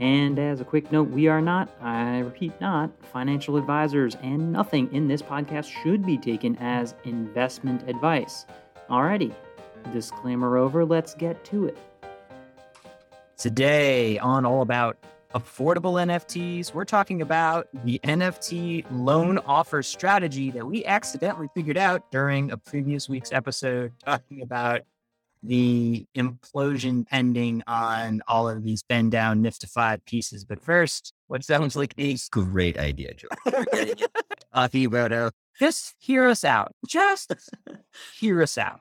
And as a quick note, we are not, I repeat, not financial advisors, and nothing in this podcast should be taken as investment advice. Alrighty, disclaimer over, let's get to it. Today, on All About Affordable NFTs, we're talking about the NFT loan offer strategy that we accidentally figured out during a previous week's episode, talking about the implosion pending on all of these BendDAO niftified pieces. But first, what sounds like a great idea, Joe. About just hear us out. Just hear us out.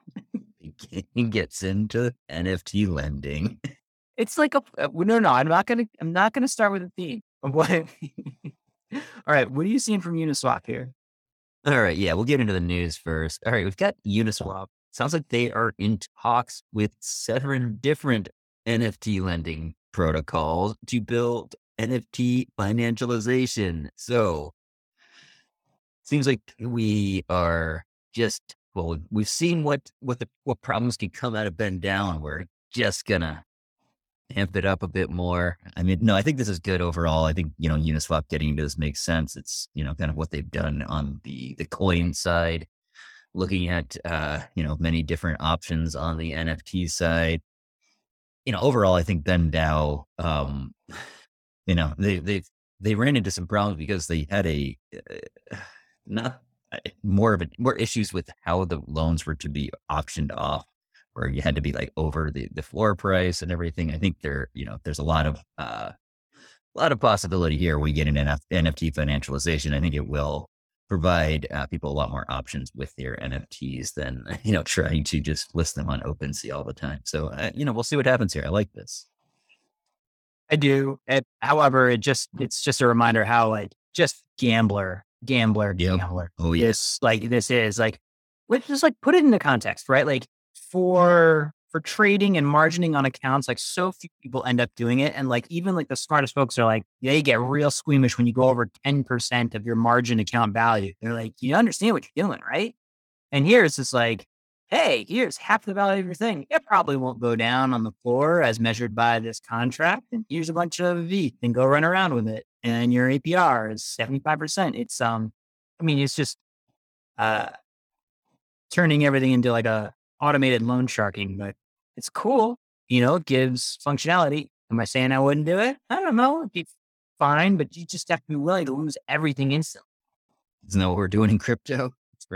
He gets into NFT lending. It's like a uh, no, no. I'm not gonna. I'm not gonna start with a theme. What? all right. What are you seeing from Uniswap here? All right. Yeah, we'll get into the news first. All right. We've got Uniswap sounds like they are in talks with seven different NFT lending protocols to build NFT financialization. So seems like we are just well, we've seen what what the what problems can come out of BendDAO. We're just gonna amp it up a bit more. I mean, no, I think this is good overall. I think you know Uniswap getting into this makes sense. It's you know kind of what they've done on the the coin side looking at uh, you know many different options on the NFT side. You know, overall, I think Bend DAO, um, you know, they they they ran into some problems because they had a uh, not uh, more of a more issues with how the loans were to be auctioned off, where you had to be like over the the floor price and everything. I think there, you know, there's a lot of uh, a lot of possibility here. We get an NFT financialization. I think it will provide uh, people a lot more options with their NFTs than you know trying to just list them on OpenSea all the time. So uh, you know we'll see what happens here. I like this. I do. It, however, it just it's just a reminder how like just gambler, gambler, yep. gambler. Oh yes, like this is like let's just like put it into context, right? Like for for trading and margining on accounts, like so few people end up doing it. And like even like the smartest folks are like, they get real squeamish when you go over 10% of your margin account value. They're like, you understand what you're doing, right? And here it's just like, hey, here's half the value of your thing. It probably won't go down on the floor as measured by this contract. And here's a bunch of V and go run around with it. And your APR is 75%. It's um, I mean, it's just uh turning everything into like a automated loan sharking, but it's cool. You know, it gives functionality. Am I saying I wouldn't do it? I don't know. It'd be fine, but you just have to be willing to lose everything instantly. Isn't that what we're doing in crypto?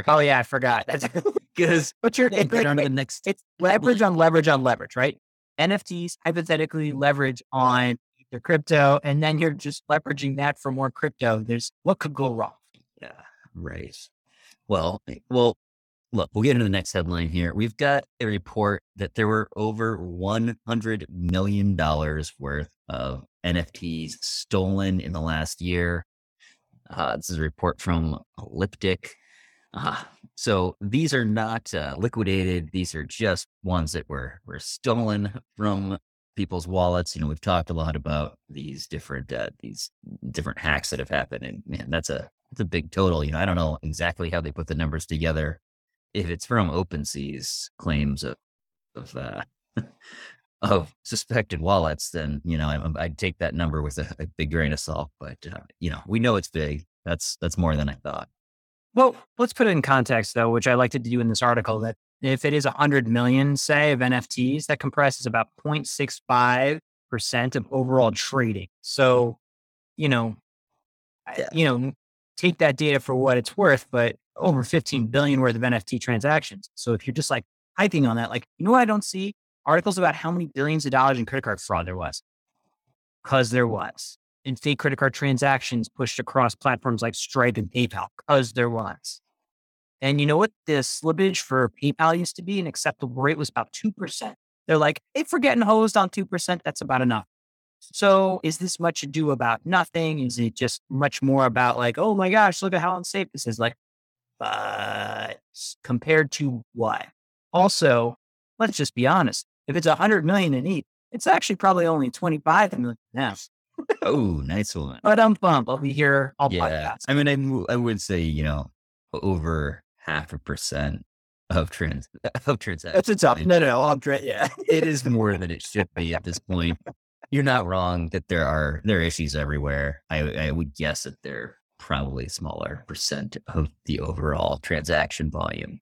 Oh yeah, I forgot. That's because what's your it's like, on the next it's leverage on leverage on leverage, right? NFTs hypothetically leverage on the crypto, and then you're just leveraging that for more crypto. There's what could go wrong? Yeah, right. Well, eh, well, look, we'll get into the next headline here. We've got a report that there were over $100 million worth of NFTs stolen in the last year. Uh, this is a report from Elliptic. Uh, so these are not uh, liquidated. These are just ones that were, were stolen from people's wallets. You know, we've talked a lot about these different, uh, these different hacks that have happened. And man, that's a, that's a big total. You know, I don't know exactly how they put the numbers together if it's from OpenSea's claims of of uh, of suspected wallets, then you know I, would take that number with a, a, big grain of salt. But uh, you know we know it's big. That's that's more than I thought. Well, let's put it in context though, which I like to do in this article. That if it is 100 million, say, of NFTs, that comprises about 0.65 percent of overall trading. So, you know, yeah. you know, take that data for what it's worth, but over 15 billion worth of NFT transactions. So if you're just like hyping on that, like, you know what I don't see? Articles about how many billions of dollars in credit card fraud there was. Because there was. And fake credit card transactions pushed across platforms like Stripe and PayPal. Because there was. And you know what? The slippage for PayPal used to be an acceptable rate was about 2%. They're like, if we're getting hosed on 2%, that's about enough. So is this much ado about nothing? Is it just much more about like, oh my gosh, look at how unsafe this is? Like, but compared to what? Also, let's just be honest. If it's a hundred million in each, it's actually probably only 25 million now. Oh, nice one. But I'm bummed. I'll be here all Yeah. podcast. I mean, I, I would say, you know, over half a percent of trans of transactions. That's a tough. No, no, no. I'm dra- yeah. it is more than it should be at this point. You're not wrong that there are there are issues everywhere. I I would guess that they're probably smaller percent of the overall transaction volume.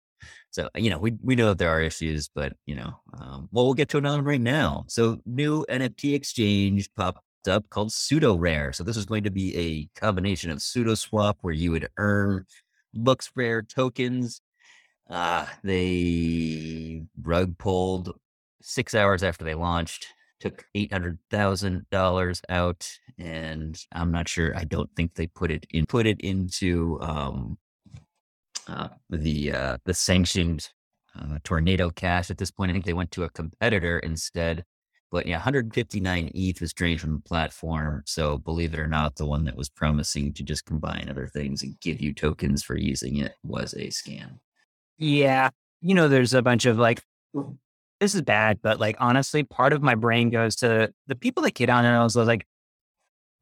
So you know we we know that there are issues, but you know, um, well we'll get to another one right now. So new NFT exchange popped up called SudoRare. So this is going to be a combination of SudoSwap where you would earn LooksRare tokens. Uh, they rug pulled six hours after they launched, took eight hundred thousand dollars out, and I'm not sure. I don't think they put it in put it into um, uh, the uh, the sanctioned uh, tornado cash at this point. I think they went to a competitor instead. But yeah, 159 ETH was drained from the platform. So believe it or not, the one that was promising to just combine other things and give you tokens for using it was a scam. Yeah. You know, there's a bunch of like, this is bad, but like, honestly, part of my brain goes to the people that get on those, those like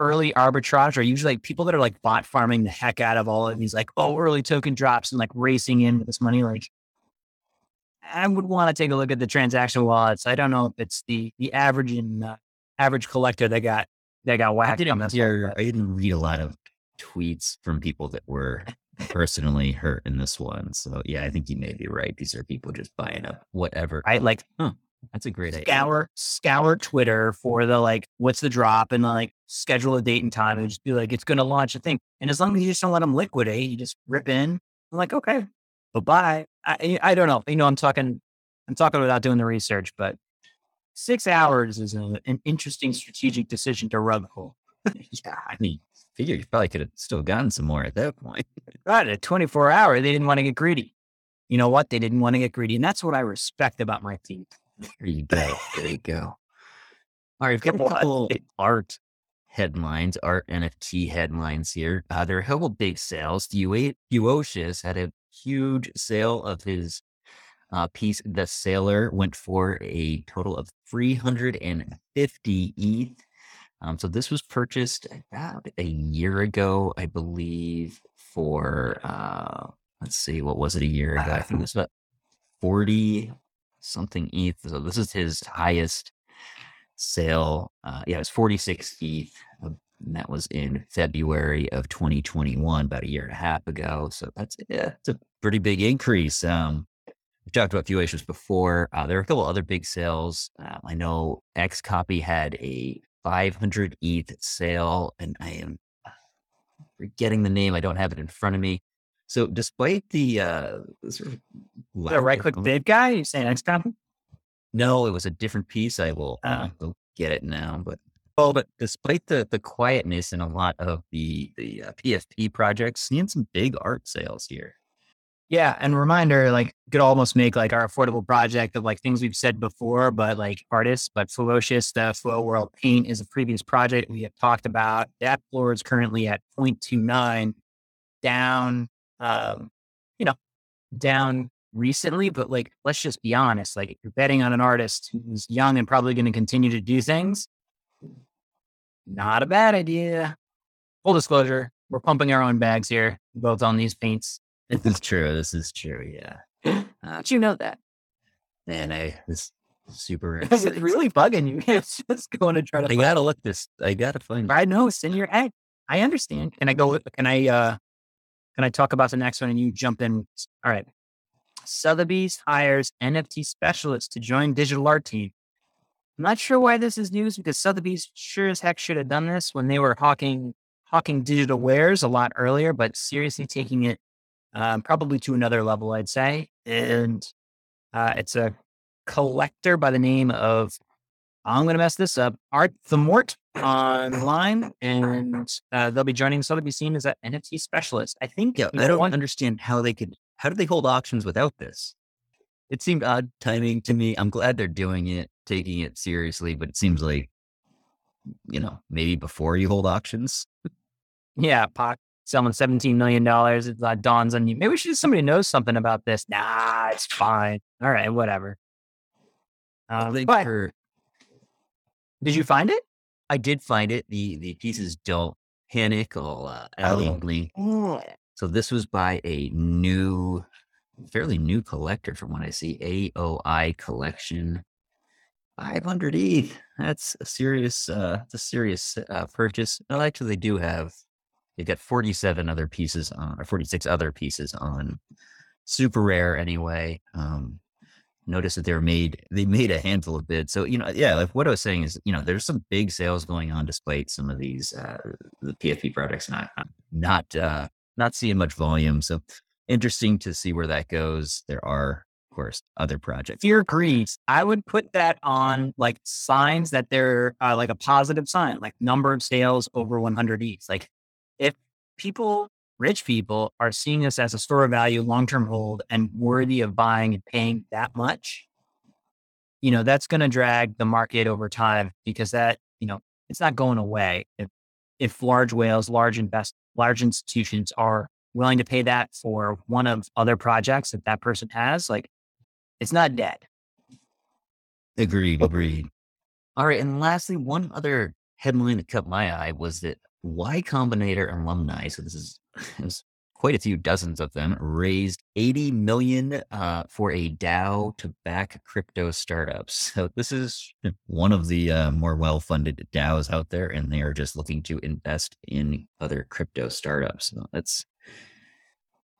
early arbitrage are usually like people that are like bot farming the heck out of all of these, like, oh, early token drops and like racing in with this money. Like, I would want to take a look at the transaction wallets. I don't know if it's the the average and uh, average collector that got that got whacked. on didn't, this hear, one, I didn't read a lot of tweets from people that were personally hurt in this one. So yeah, I think you may be right. These are people just buying up whatever. right? Like That's a great idea. scour scour Twitter for the like what's the drop and like schedule a date and time and just be like it's going to launch a thing. And as long as you just don't let them liquidate, you just rip in. I'm like okay, bye bye. I eh, I don't know. You know, I'm talking I'm talking without doing the research, but six hours is a, an interesting strategic decision to rug pull. yeah, I mean, figure you probably could have still gotten some more at that point. Right at 24 hour, they didn't want to get greedy. You know what? They didn't want to get greedy, and that's what I respect about my team. There you go. There you go. All right, we've got a couple art headlines, art NFT headlines here. Uh, there are a couple big sales. Fewocious had a huge sale of his uh, piece. The Sailor went for a total of 350 ETH. Um, so this was purchased about a year ago, I believe, for uh, let's see, what was it a year ago? I think it was about 40 something ETH. So this is his highest sale. Uh, yeah, it was 46 ETH. uh, And that was in February of 2021, about a year and a half ago. So that's yeah, it's a pretty big increase. Um, we talked about few Fewocious before. Uh, there are a couple other big sales. Uh, I know XCOPY had a 500 ETH sale, and I am forgetting the name. I don't have it in front of me. So, despite the uh, sort of The right click bid guy, you saying next time? no, it was a different piece. I will uh, go get it now. But well, but despite the the quietness in a lot of the the uh, PFP projects, seeing some big art sales here. Yeah, and reminder, like could almost make like our affordable project of like things we've said before, but like artists, but Fewocious, the Flow World Paint is a previous project we have talked about. That floor is currently at 0.29, down, um, you know, down recently, but like let's just be honest, like if you're betting on an artist who's young and probably going to continue to do things, not a bad idea. Full disclosure, we're pumping our own bags here, both on these paints. This is true. This is true. Yeah. Uh, Did you know that? man, I was super. Is it really bugging you? It's just going to try to. I find- gotta look this. I gotta find. I know it's in your head. I understand. Can I go? Can I? uh Can I talk about the next one and you jump in? All right. Sotheby's hires NFT specialist to join digital art team. I'm not sure why this is news because Sotheby's sure as heck should have done this when they were hawking hawking digital wares a lot earlier, but seriously taking it um, probably to another level, I'd say. And uh, it's a collector by the name of I'm going to mess this up. Art the Mort online, and uh, they'll be joining Sotheby's team as an NFT specialist. I think. Yeah, I don't one- understand how they could. How do they hold auctions without this? It seemed odd timing to me. I'm glad they're doing it, taking it seriously, but it seems like you know, maybe before you hold auctions. Yeah, Pak selling $17 million. It uh, dawns on you. Maybe we should somebody knows something about this. Nah, it's fine. All right, whatever. Um, but, for, did you find it? I did find it. The the pieces don't panic or uh, oh. So this was by a new, fairly new collector from what I see. AOI collection. 500 ETH. That's a serious, uh, a serious uh, purchase. Well, actually, they do have they got 47 other pieces on, or 46 other pieces on SuperRare anyway. Um, notice that they're made, they made a handful of bids. So, you know, yeah, like what I was saying is, you know, there's some big sales going on despite some of these, uh, the PFP products not, not, uh, not seeing much volume. So interesting to see where that goes. There are, of course, other projects. Fear greed. I would put that on like signs that they're uh, like a positive sign, like number of sales over 100 ETH. Like people, rich people, are seeing this as a store of value, long term hold, and worthy of buying and paying that much, you know, that's going to drag the market over time because that, you know, it's not going away. If, if large whales, large invest, large institutions are willing to pay that for one of other projects that that person has, like it's not dead. Agreed. Agreed. All right. And lastly, one other headline that caught my eye was that Y Combinator alumni, so this is there's quite a few dozens of them, raised 80 million uh, for a DAO to back crypto startups. So this is one of the uh, more well-funded DAOs out there, and they are just looking to invest in other crypto startups. So that's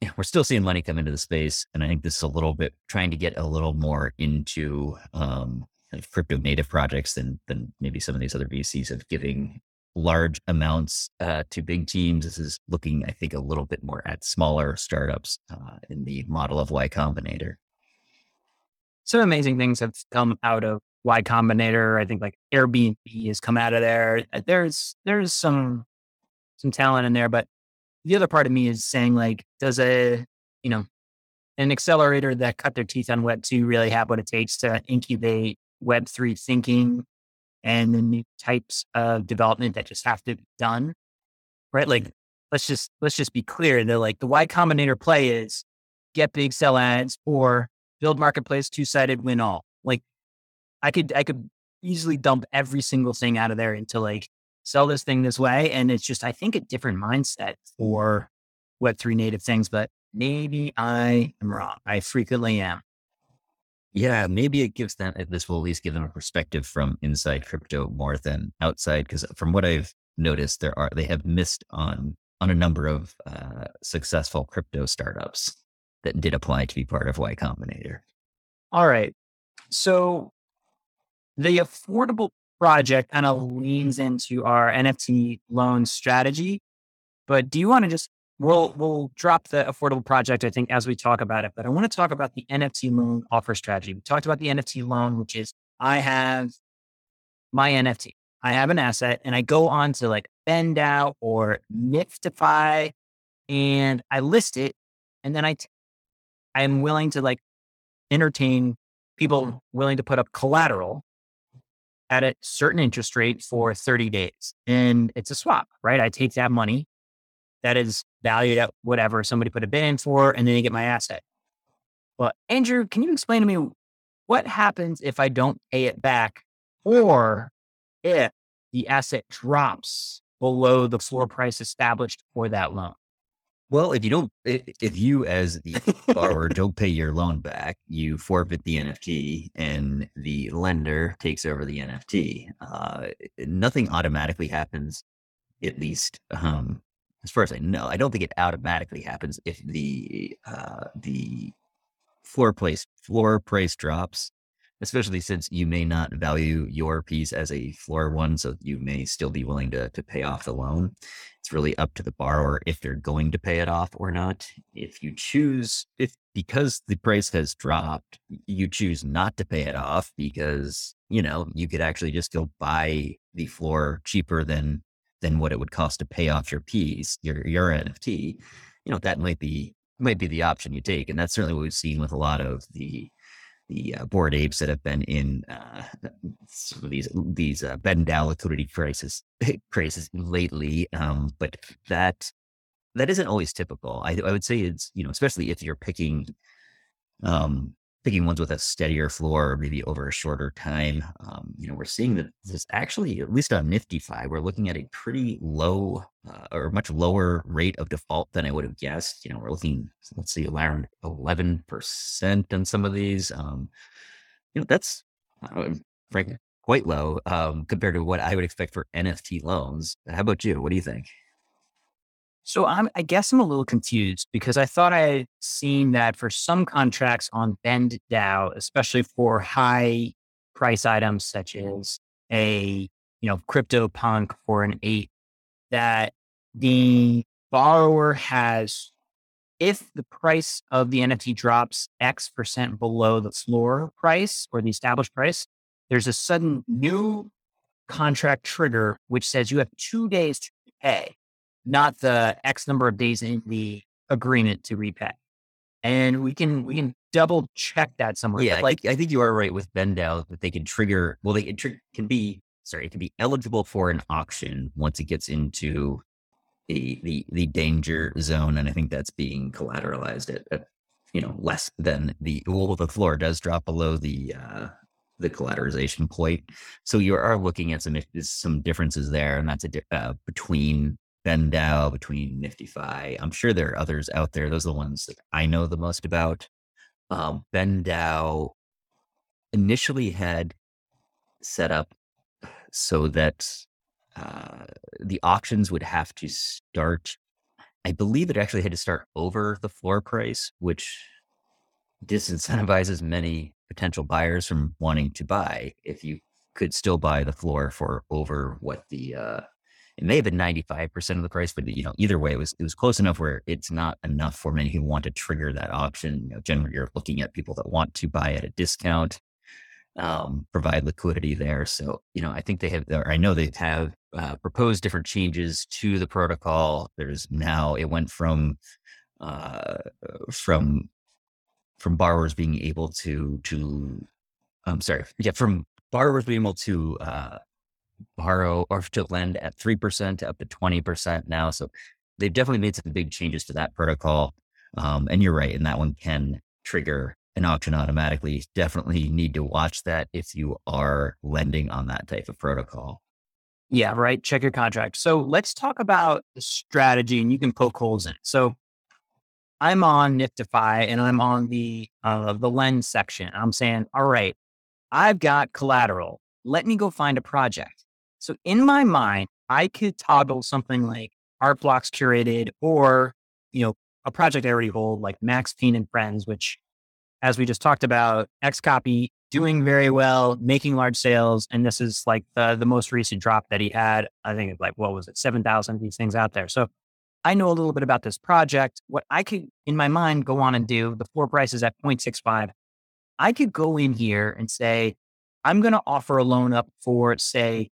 yeah, we're still seeing money come into the space, and I think this is a little bit trying to get a little more into um, crypto native projects than than maybe some of these other VCs have giving large amounts uh, to big teams. This is looking, I think, a little bit more at smaller startups uh, in the model of Y Combinator. Some amazing things have come out of Y Combinator. I think like Airbnb has come out of there. Uh, there's there's some some talent in there, but the other part of me is saying like, does a you know an accelerator that cut their teeth on Web two really have what it takes to incubate Web three thinking and the new types of development that just have to be done. Right. Like mm. let's just let's just be clear. They're like the Y Combinator play is get big sell ads or build marketplace two sided win all. Like I could I could easily dump every single thing out of there into like sell this thing this way. And it's just I think a different mindset for Web three native things, but maybe I am wrong. I frequently am. Yeah, maybe it gives them, this will at least give them a perspective from inside crypto more than outside. Because from what I've noticed, there are, they have missed on, on a number of uh, successful crypto startups that did apply to be part of Y Combinator. All right. So the affordable project kind of leans into our NFT loan strategy. But do you want to just We'll we'll drop the affordable project, I think, as we talk about it. But I want to talk about the NFT loan offer strategy. We talked about the NFT loan, which is I have my NFT. I have an asset and I go on to like BendDAO or NFTfi and I list it. And then I t- I am willing to like entertain people mm-hmm. willing to put up collateral at a certain interest rate for 30 days. And it's a swap, right? I take that money that is valued at whatever somebody put a bid in for, and then they get my asset. Well, Andrew, can you explain to me what happens if I don't pay it back or if the asset drops below the floor price established for that loan? Well, if you don't, if you as the borrower don't pay your loan back, you forfeit the NFT, and the lender takes over the NFT. Uh, nothing automatically happens, at least um, as far as I know, I don't think it automatically happens if the uh, the floor price floor price drops, especially since you may not value your piece as a floor one, so you may still be willing to to pay off the loan. It's really up to the borrower if they're going to pay it off or not. If you choose, if because the price has dropped, you choose not to pay it off because you know you could actually just go buy the floor cheaper than than what it would cost to pay off your piece, your your NFT, you know, that might be might be the option you take. And that's certainly what we've seen with a lot of the the uh, bored apes that have been in uh, some of these these uh, BendDAO liquidity crisis crisis lately. Um, but that that isn't always typical. I, I would say it's you know especially if you're picking um, picking ones with a steadier floor, or maybe over a shorter time. Um, you know, we're seeing that this actually, at least on NFTfi, we're looking at a pretty low uh, or much lower rate of default than I would have guessed. You know, we're looking, let's see, around 11% on some of these. Um, you know, that's uh, frankly quite low um, compared to what I would expect for NFT loans. How about you? What do you think? So I'm, I guess I'm a little confused because I thought I had seen that for some contracts on Bend DAO, especially for high price items such as a you know crypto punk or an eight, that the borrower has if the price of the NFT drops X percent below the floor price or the established price, there's a sudden new contract trigger which says you have two days to pay not the X number of days in the agreement to repay. And we can we can double check that somewhere. Yeah, like I think you are right with BendDAO that they can trigger. Well, they can, tr- can be sorry, it can be eligible for an auction once it gets into the the the danger zone, and I think that's being collateralized at, at you know less than the well the floor does drop below the uh the collateralization point. So you are looking at some some differences there, and that's a uh, between BendDAO, between NFTfi. I'm sure there are others out there. Those are the ones that I know the most about. Um, BendDAO initially had set up so that uh, the auctions would have to start. I believe it actually had to start over the floor price, which disincentivizes many potential buyers from wanting to buy if you could still buy the floor for over what the uh, it may have been 95% of the price, but you know, either way, it was it was close enough where it's not enough for many who want to trigger that option. You know, generally you're looking at people that want to buy at a discount, um, provide liquidity there. So, you know, I think they have, or I know they have uh, proposed different changes to the protocol. There's now, it went from, uh, from, from borrowers being able to, to, I'm sorry, yeah, from borrowers being able to, uh, borrow or to lend at 3% up to 20% now. So they've definitely made some big changes to that protocol. Um, and you're right. And that one can trigger an auction automatically. Definitely need to watch that if you are lending on that type of protocol. Yeah, right. Check your contract. So let's talk about the strategy and you can poke holes in it. So I'm on NFTfi and I'm on the uh, the lens section. I'm saying, all right, I've got collateral. Let me go find a project. So in my mind, I could toggle something like art blocks curated or, you know, a project I already hold like Max Pain and Friends, which as we just talked about, XCOPY doing very well, making large sales. And this is like the, the most recent drop that he had. I think it's like, what was it? 7,000 of these things out there. So I know a little bit about this project. What I could in my mind go on and do, the floor price is at 0.65. I could go in here and say, I'm going to offer a loan up for, say,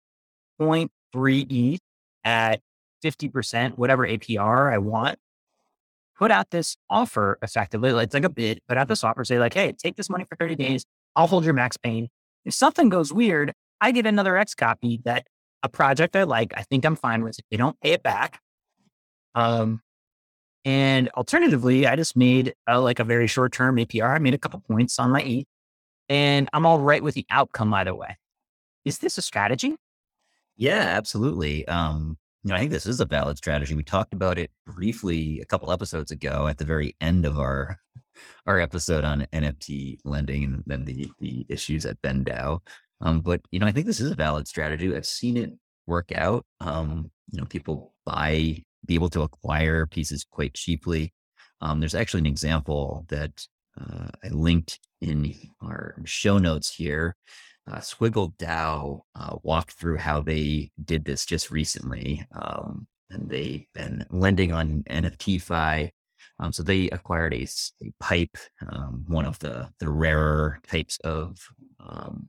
0.3 ETH at 50%, whatever APR I want, put out this offer effectively. It's like a bid, put out this offer, say like, hey, take this money for 30 days. I'll hold your max pain. If something goes weird, I get another XCOPY that a project I like, I think I'm fine with. If they don't pay it back. Um, and alternatively, I just made a, like a very short term APR. I made a couple points on my ETH and I'm all right with the outcome either way. Is this a strategy? Yeah, absolutely. Um, you know, I think this is a valid strategy. We talked about it briefly a couple episodes ago at the very end of our our episode on NFT lending and then the the issues at BendDAO. Um, but you know, I think this is a valid strategy. I've seen it work out. Um, you know, people buy, be able to acquire pieces quite cheaply. Um, there's actually an example that uh, I linked in our show notes here uh, Squiggle DAO uh, walked through how they did this just recently. Um, and they've been lending on NFTFi. Um, so they acquired a, a pipe, um, one of the, the rarer types of um,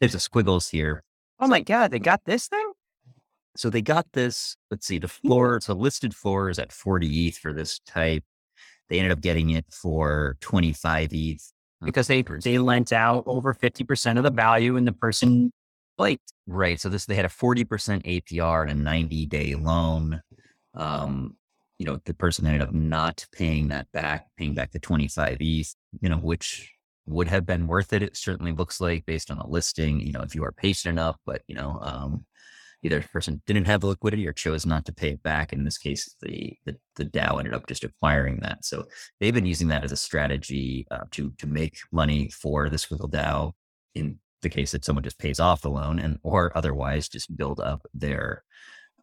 types of squiggles here. Oh my God, they got this thing? So they got this, let's see, the floor, so listed floor is at 40 ETH for this type. They ended up getting it for 25 ETH because they they lent out over 50% of the value and the person flaked. Right. So this they had a 40% APR and a 90 day loan. Um, you know, the person ended up not paying that back, paying back the 25 ETH, you know, which would have been worth it. It certainly looks like based on the listing, you know, if you are patient enough, but you know, um, either the person didn't have the liquidity or chose not to pay it back. In this case, the, the, the DAO ended up just acquiring that. So they've been using that as a strategy uh, to to make money for the Squiggle DAO in the case that someone just pays off the loan and or otherwise just build up their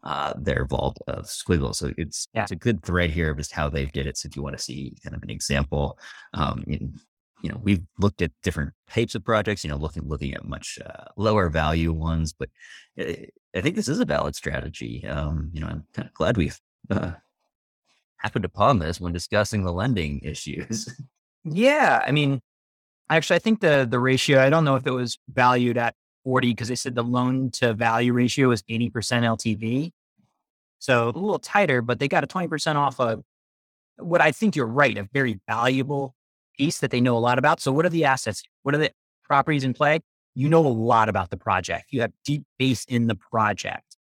uh, their vault of squiggles. So it's yeah. it's a good thread here of just how they did it. So if you want to see kind of an example, um, in, you know, we've looked at different types of projects, you know, looking, looking at much uh, lower value ones, but eh, I think this is a valid strategy. Um, you know, I'm kind of glad we've uh, happened upon this when discussing the lending issues. Yeah. I mean, actually, I think the, the ratio, I don't know if it was valued at 40 because they said the loan to value ratio was 80% LTV. So a little tighter, but they got a 20% off of what I think you're right, a very valuable piece that they know a lot about. So, what are the assets? What are the properties in play? You know a lot about the project. You have deep base in the project.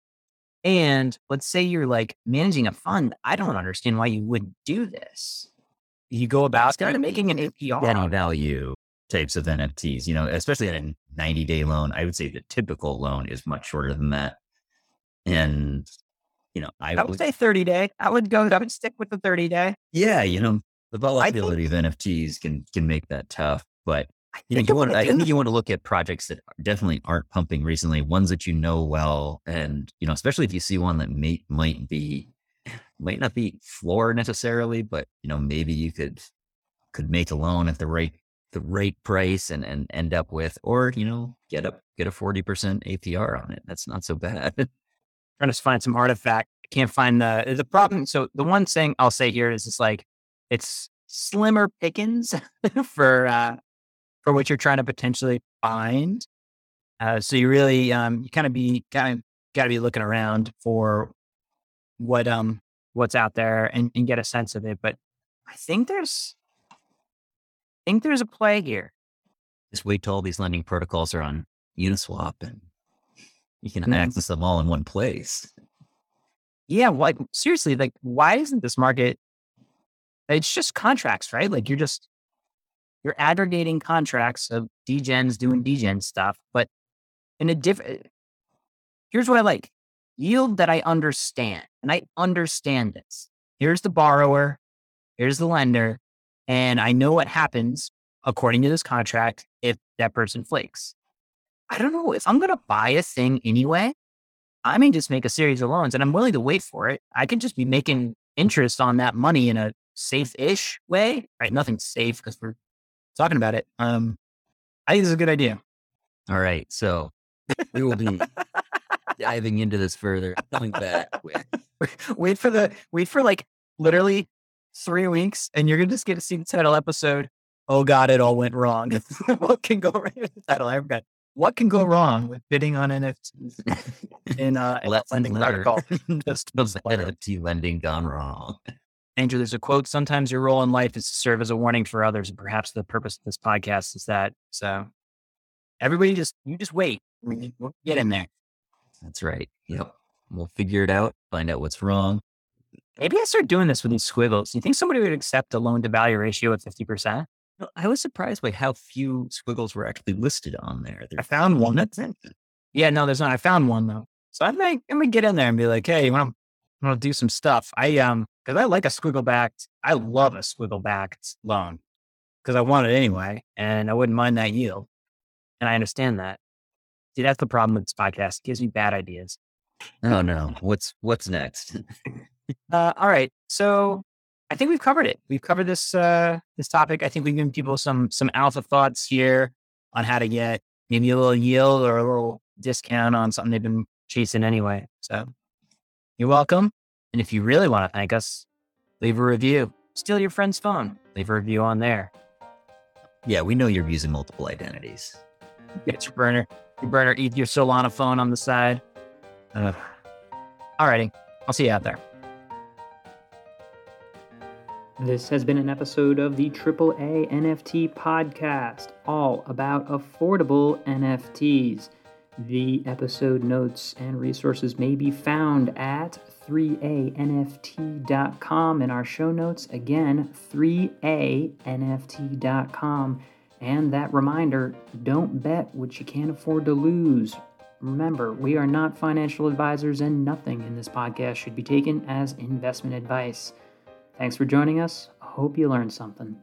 And let's say you're like managing a fund. I don't understand why you wouldn't do this. You go about kind of making an APR. Value types of NFTs, you know, especially in a 90 day loan. I would say the typical loan is much shorter than that. And, you know, I, I would, would say 30 day. I would go, I would stick with the 30 day. Yeah. You know, the volatility think, of NFTs can can make that tough, but you know, you want I think you want to look at projects that definitely aren't pumping recently, ones that you know well, and you know, especially if you see one that may might be might not be floor necessarily, but you know, maybe you could could make a loan at the right the right price and and end up with, or you know, get up get a forty percent APR on it. That's not so bad. Trying to find some artifact. I can't find the the problem. So the one thing I'll say here is it's like it's slimmer pickings for uh, for what you're trying to potentially find. Uh, so you really um, you kind of be kind of got to be looking around for what um what's out there and, and get a sense of it. But I think there's I think there's a play here. Just wait till all these lending protocols are on Uniswap and you can mm-hmm. access them all in one place. Yeah, like seriously, like why isn't this market it's just contracts, right? Like you're just you're aggregating contracts of degens doing degen stuff, but in a different. Eh, here's what I like: yield that I understand, and I understand this. Here's the borrower, here's the lender, and I know what happens according to this contract if that person flakes. I don't know if I'm going to buy a thing anyway. I may just make a series of loans and I'm willing to wait for it. I can just be making interest on that money in a safe-ish way, right? Nothing's safe because we're talking about it. Um, I think this is a good idea. All right, so we will be diving into this further. Coming back, wait for the wait for like literally three weeks, and you're gonna just get to see the title episode. Oh God, it all went wrong. what can go right with the title? I forgot. What can go wrong with bidding on NFTs in uh in lending protocol? just NFT lending gone wrong. Andrew, there's a quote sometimes your role in life is to serve as a warning for others. And perhaps the purpose of this podcast is that. So everybody just, you just wait. We'll get in there. That's right. Yep. We'll figure it out, find out what's wrong. Maybe I start doing this with these squiggles. Do you think somebody would accept a loan to value ratio at 50%? I was surprised by how few squiggles were actually listed on there. There's I found one. That's it. Yeah, no, there's not. I found one though. So I think I'm gonna get in there and be like, hey, you want I'm gonna do some stuff. I um because I like a squiggle backed. I love a squiggle backed loan because I want it anyway, and I wouldn't mind that yield. And I understand that. See, that's the problem with this podcast. It gives me bad ideas. Oh no, what's what's next? uh, all right, so I think we've covered it. We've covered this uh, this topic. I think we've given people some some alpha thoughts here on how to get maybe a little yield or a little discount on something they've been chasing anyway. So you're welcome. And if you really want to thank us, leave a review. Steal your friend's phone, leave a review on there. Yeah, we know you're using multiple identities. Get your burner, your burner, eat your Solana phone on the side. Uh, alrighty, I'll see you out there. This has been an episode of the AAA NFT podcast, all about affordable NFTs. The episode notes and resources may be found at 3anft.com in our show notes. Again, 3anft.com. And that reminder don't bet what you can't afford to lose. Remember, we are not financial advisors, and nothing in this podcast should be taken as investment advice. Thanks for joining us. I hope you learned something.